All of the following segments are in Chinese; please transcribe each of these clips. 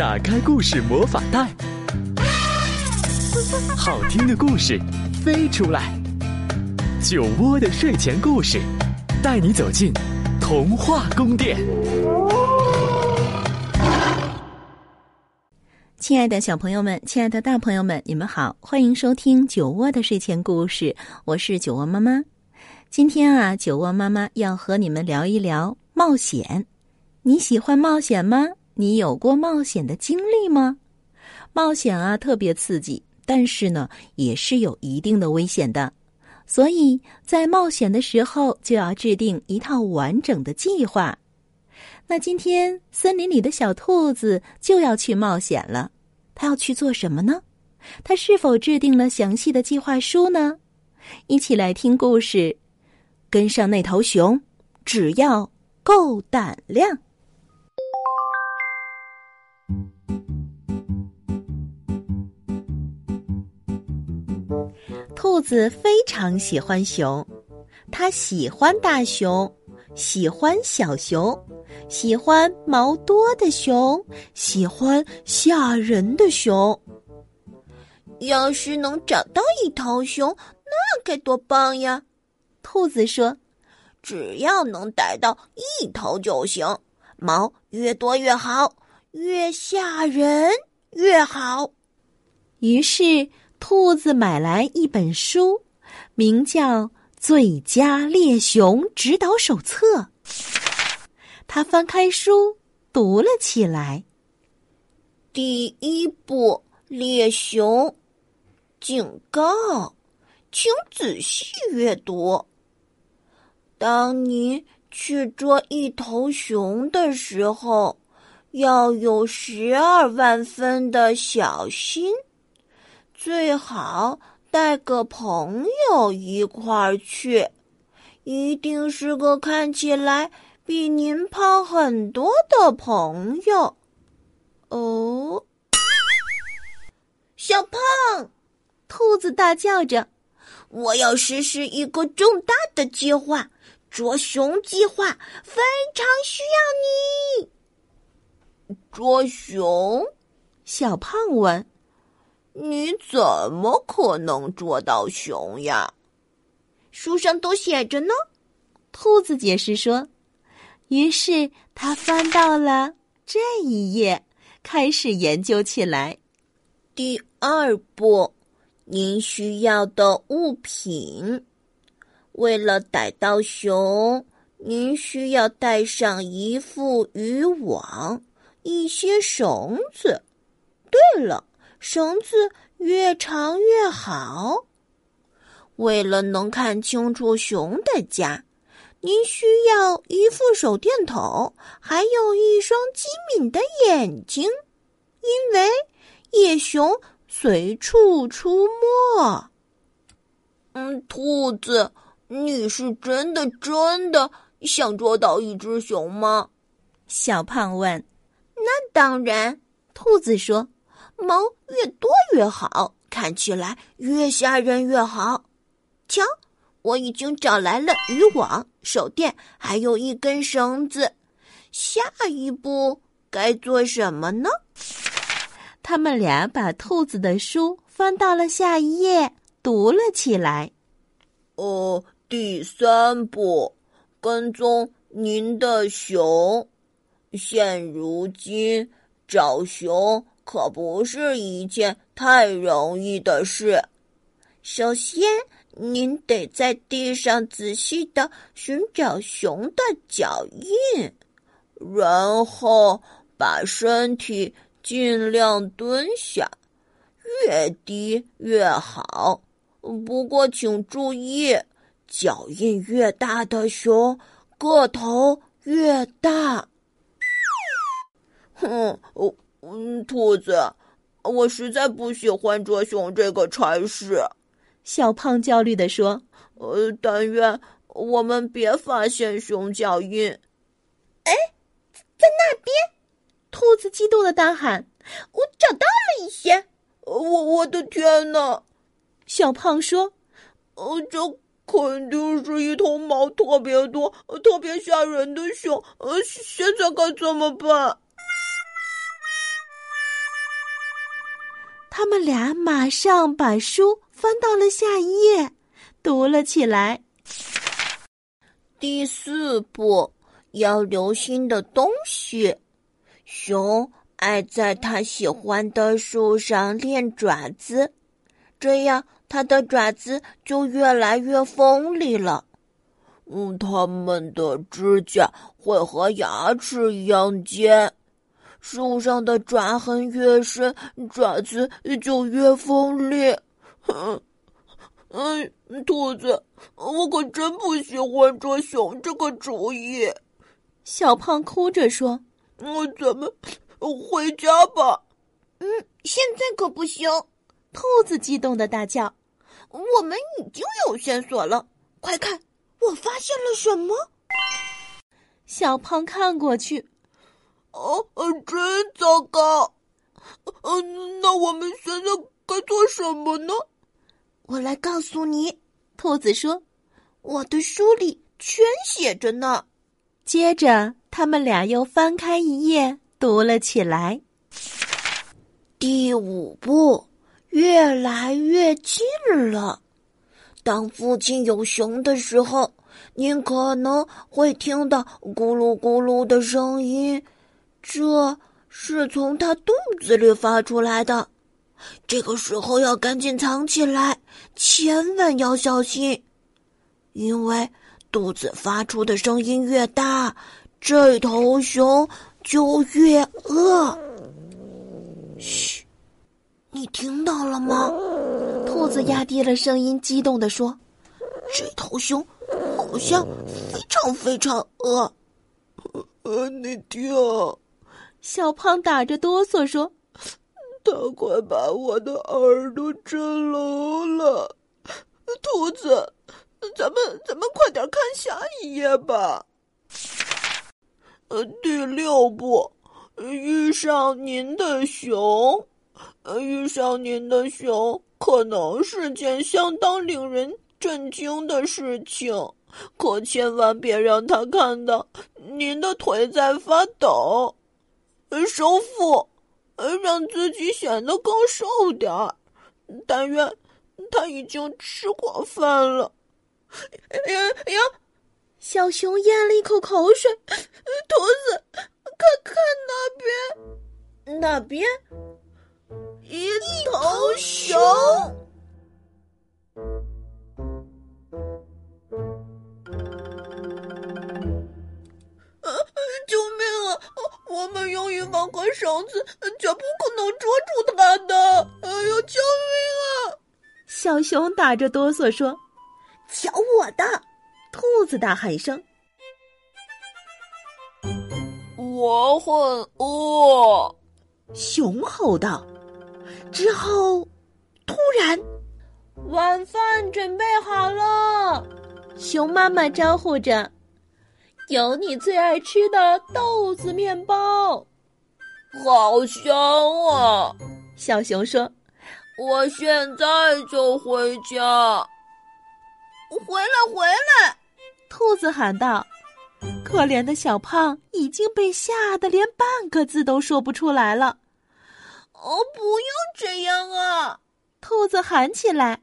打开故事魔法袋，好听的故事飞出来。酒窝的睡前故事，带你走进童话宫殿。亲爱的小朋友们，亲爱的大朋友们，你们好，欢迎收听酒窝的睡前故事，我是酒窝妈妈。今天啊，酒窝妈妈要和你们聊一聊冒险。你喜欢冒险吗？你有过冒险的经历吗？冒险啊，特别刺激，但是呢，也是有一定的危险的。所以在冒险的时候，就要制定一套完整的计划。那今天森林里的小兔子就要去冒险了，它要去做什么呢？它是否制定了详细的计划书呢？一起来听故事。跟上那头熊，只要够胆量。兔子非常喜欢熊，它喜欢大熊，喜欢小熊，喜欢毛多的熊，喜欢吓人的熊。要是能找到一头熊，那该多棒呀！兔子说：“只要能逮到一头就行，毛越多越好，越吓人越好。”于是，兔子买来一本书，名叫《最佳猎熊指导手册》。他翻开书，读了起来。第一步，猎熊，警告，请仔细阅读。当你去捉一头熊的时候，要有十二万分的小心，最好带个朋友一块儿去，一定是个看起来比您胖很多的朋友。哦，小胖，兔子大叫着：“我要实施一个重大的计划。”捉熊计划非常需要你。捉熊，小胖问：“你怎么可能捉到熊呀？”书上都写着呢。兔子解释说。于是他翻到了这一页，开始研究起来。第二步，您需要的物品。为了逮到熊，您需要带上一副渔网、一些绳子。对了，绳子越长越好。为了能看清楚熊的家，您需要一副手电筒，还有一双机敏的眼睛，因为野熊随处出没。嗯，兔子。你是真的真的想捉到一只熊吗？小胖问。那当然，兔子说：“毛越多越好，看起来越吓人越好。”瞧，我已经找来了渔网、手电，还有一根绳子。下一步该做什么呢？他们俩把兔子的书翻到了下一页，读了起来。哦。第三步，跟踪您的熊。现如今找熊可不是一件太容易的事。首先，您得在地上仔细的寻找熊的脚印，然后把身体尽量蹲下，越低越好。不过，请注意。脚印越大的熊，个头越大。哼，我，嗯，兔子，我实在不喜欢捉熊这个差事。小胖焦虑地说：“呃，但愿我们别发现熊脚印。”哎，在那边！兔子激动的大喊：“我找到了一些！”我我的天哪！小胖说：“呃，这。”肯定是一头毛特别多、特别吓人的熊。呃，现在该怎么办？他们俩马上把书翻到了下一页，读了起来。第四步，要留心的东西。熊爱在它喜欢的树上练爪子，这样它的爪子就越来越锋利了。嗯，它们的指甲会和牙齿一样尖。树上的爪痕越深，爪子就越锋利。嗯，嗯，兔子，我可真不喜欢捉熊这个主意。小胖哭着说：“我咱们回家吧。”嗯，现在可不行！兔子激动的大叫：“我们已经有线索了，快看！”我发现了什么？小胖看过去，哦，真糟糕！嗯，那我们现在该做什么呢？我来告诉你，兔子说：“我的书里全写着呢。”接着，他们俩又翻开一页，读了起来。第五步，越来越近了。当附近有熊的时候，您可能会听到咕噜咕噜的声音，这是从它肚子里发出来的。这个时候要赶紧藏起来，千万要小心，因为肚子发出的声音越大，这头熊就越饿。嘘。你听到了吗？兔子压低了声音，激动地说：“这头熊好像非常非常饿。”呃，你听，小胖打着哆嗦说：“ 他快把我的耳朵震聋了。”兔子，咱们咱们快点看下一页吧。呃，第六步，遇上您的熊。遇上您的熊可能是件相当令人震惊的事情，可千万别让他看到您的腿在发抖。收腹，让自己显得更瘦点儿。但愿他已经吃过饭了。哎呀哎呀！小熊咽了一口口水。兔子，看看那边，那边。一头熊！们用羽毛和绳子，绝不可能捉住它的。哎呦，救命啊！小熊打着哆嗦说：“瞧我的！”兔子大喊一声：“我很饿。”熊吼道。之后，突然，晚饭准备好了。熊妈妈招呼着：“有你最爱吃的豆子面包，好香啊！”小熊说：“我现在就回家。”回来，回来！兔子喊道。可怜的小胖已经被吓得连半个字都说不出来了。哦，不要这样啊！兔子喊起来：“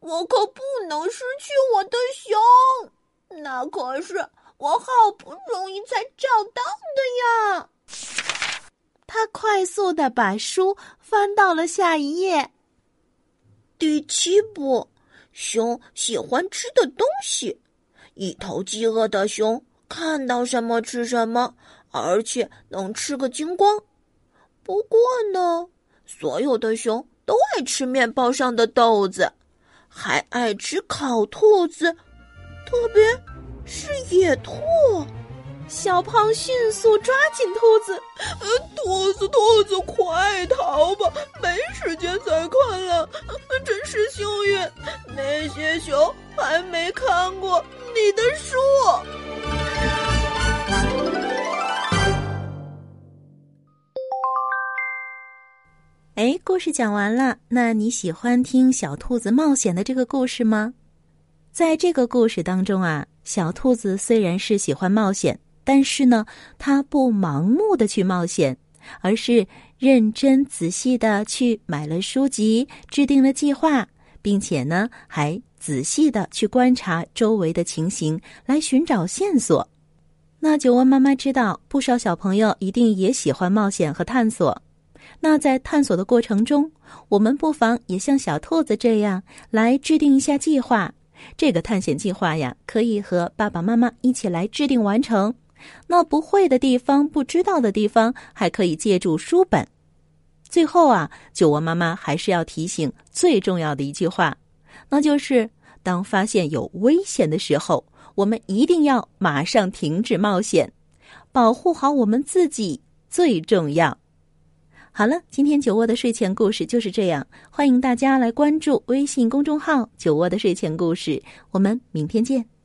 我可不能失去我的熊，那可是我好不容易才找到的呀！”他快速的把书翻到了下一页。第七步，熊喜欢吃的东西。一头饥饿的熊看到什么吃什么，而且能吃个精光。不过呢，所有的熊都爱吃面包上的豆子，还爱吃烤兔子，特别是野兔。小胖迅速抓紧兔子，呃，兔子，兔子，快逃吧！没时间再看了。真是幸运，那些熊还没看过你的书。哎，故事讲完了。那你喜欢听小兔子冒险的这个故事吗？在这个故事当中啊，小兔子虽然是喜欢冒险，但是呢，他不盲目的去冒险，而是认真仔细的去买了书籍，制定了计划，并且呢，还仔细的去观察周围的情形，来寻找线索。那九窝妈妈知道，不少小朋友一定也喜欢冒险和探索。那在探索的过程中，我们不妨也像小兔子这样来制定一下计划。这个探险计划呀，可以和爸爸妈妈一起来制定完成。那不会的地方、不知道的地方，还可以借助书本。最后啊，酒窝妈妈还是要提醒最重要的一句话，那就是当发现有危险的时候。我们一定要马上停止冒险，保护好我们自己最重要。好了，今天酒窝的睡前故事就是这样，欢迎大家来关注微信公众号“酒窝的睡前故事”，我们明天见。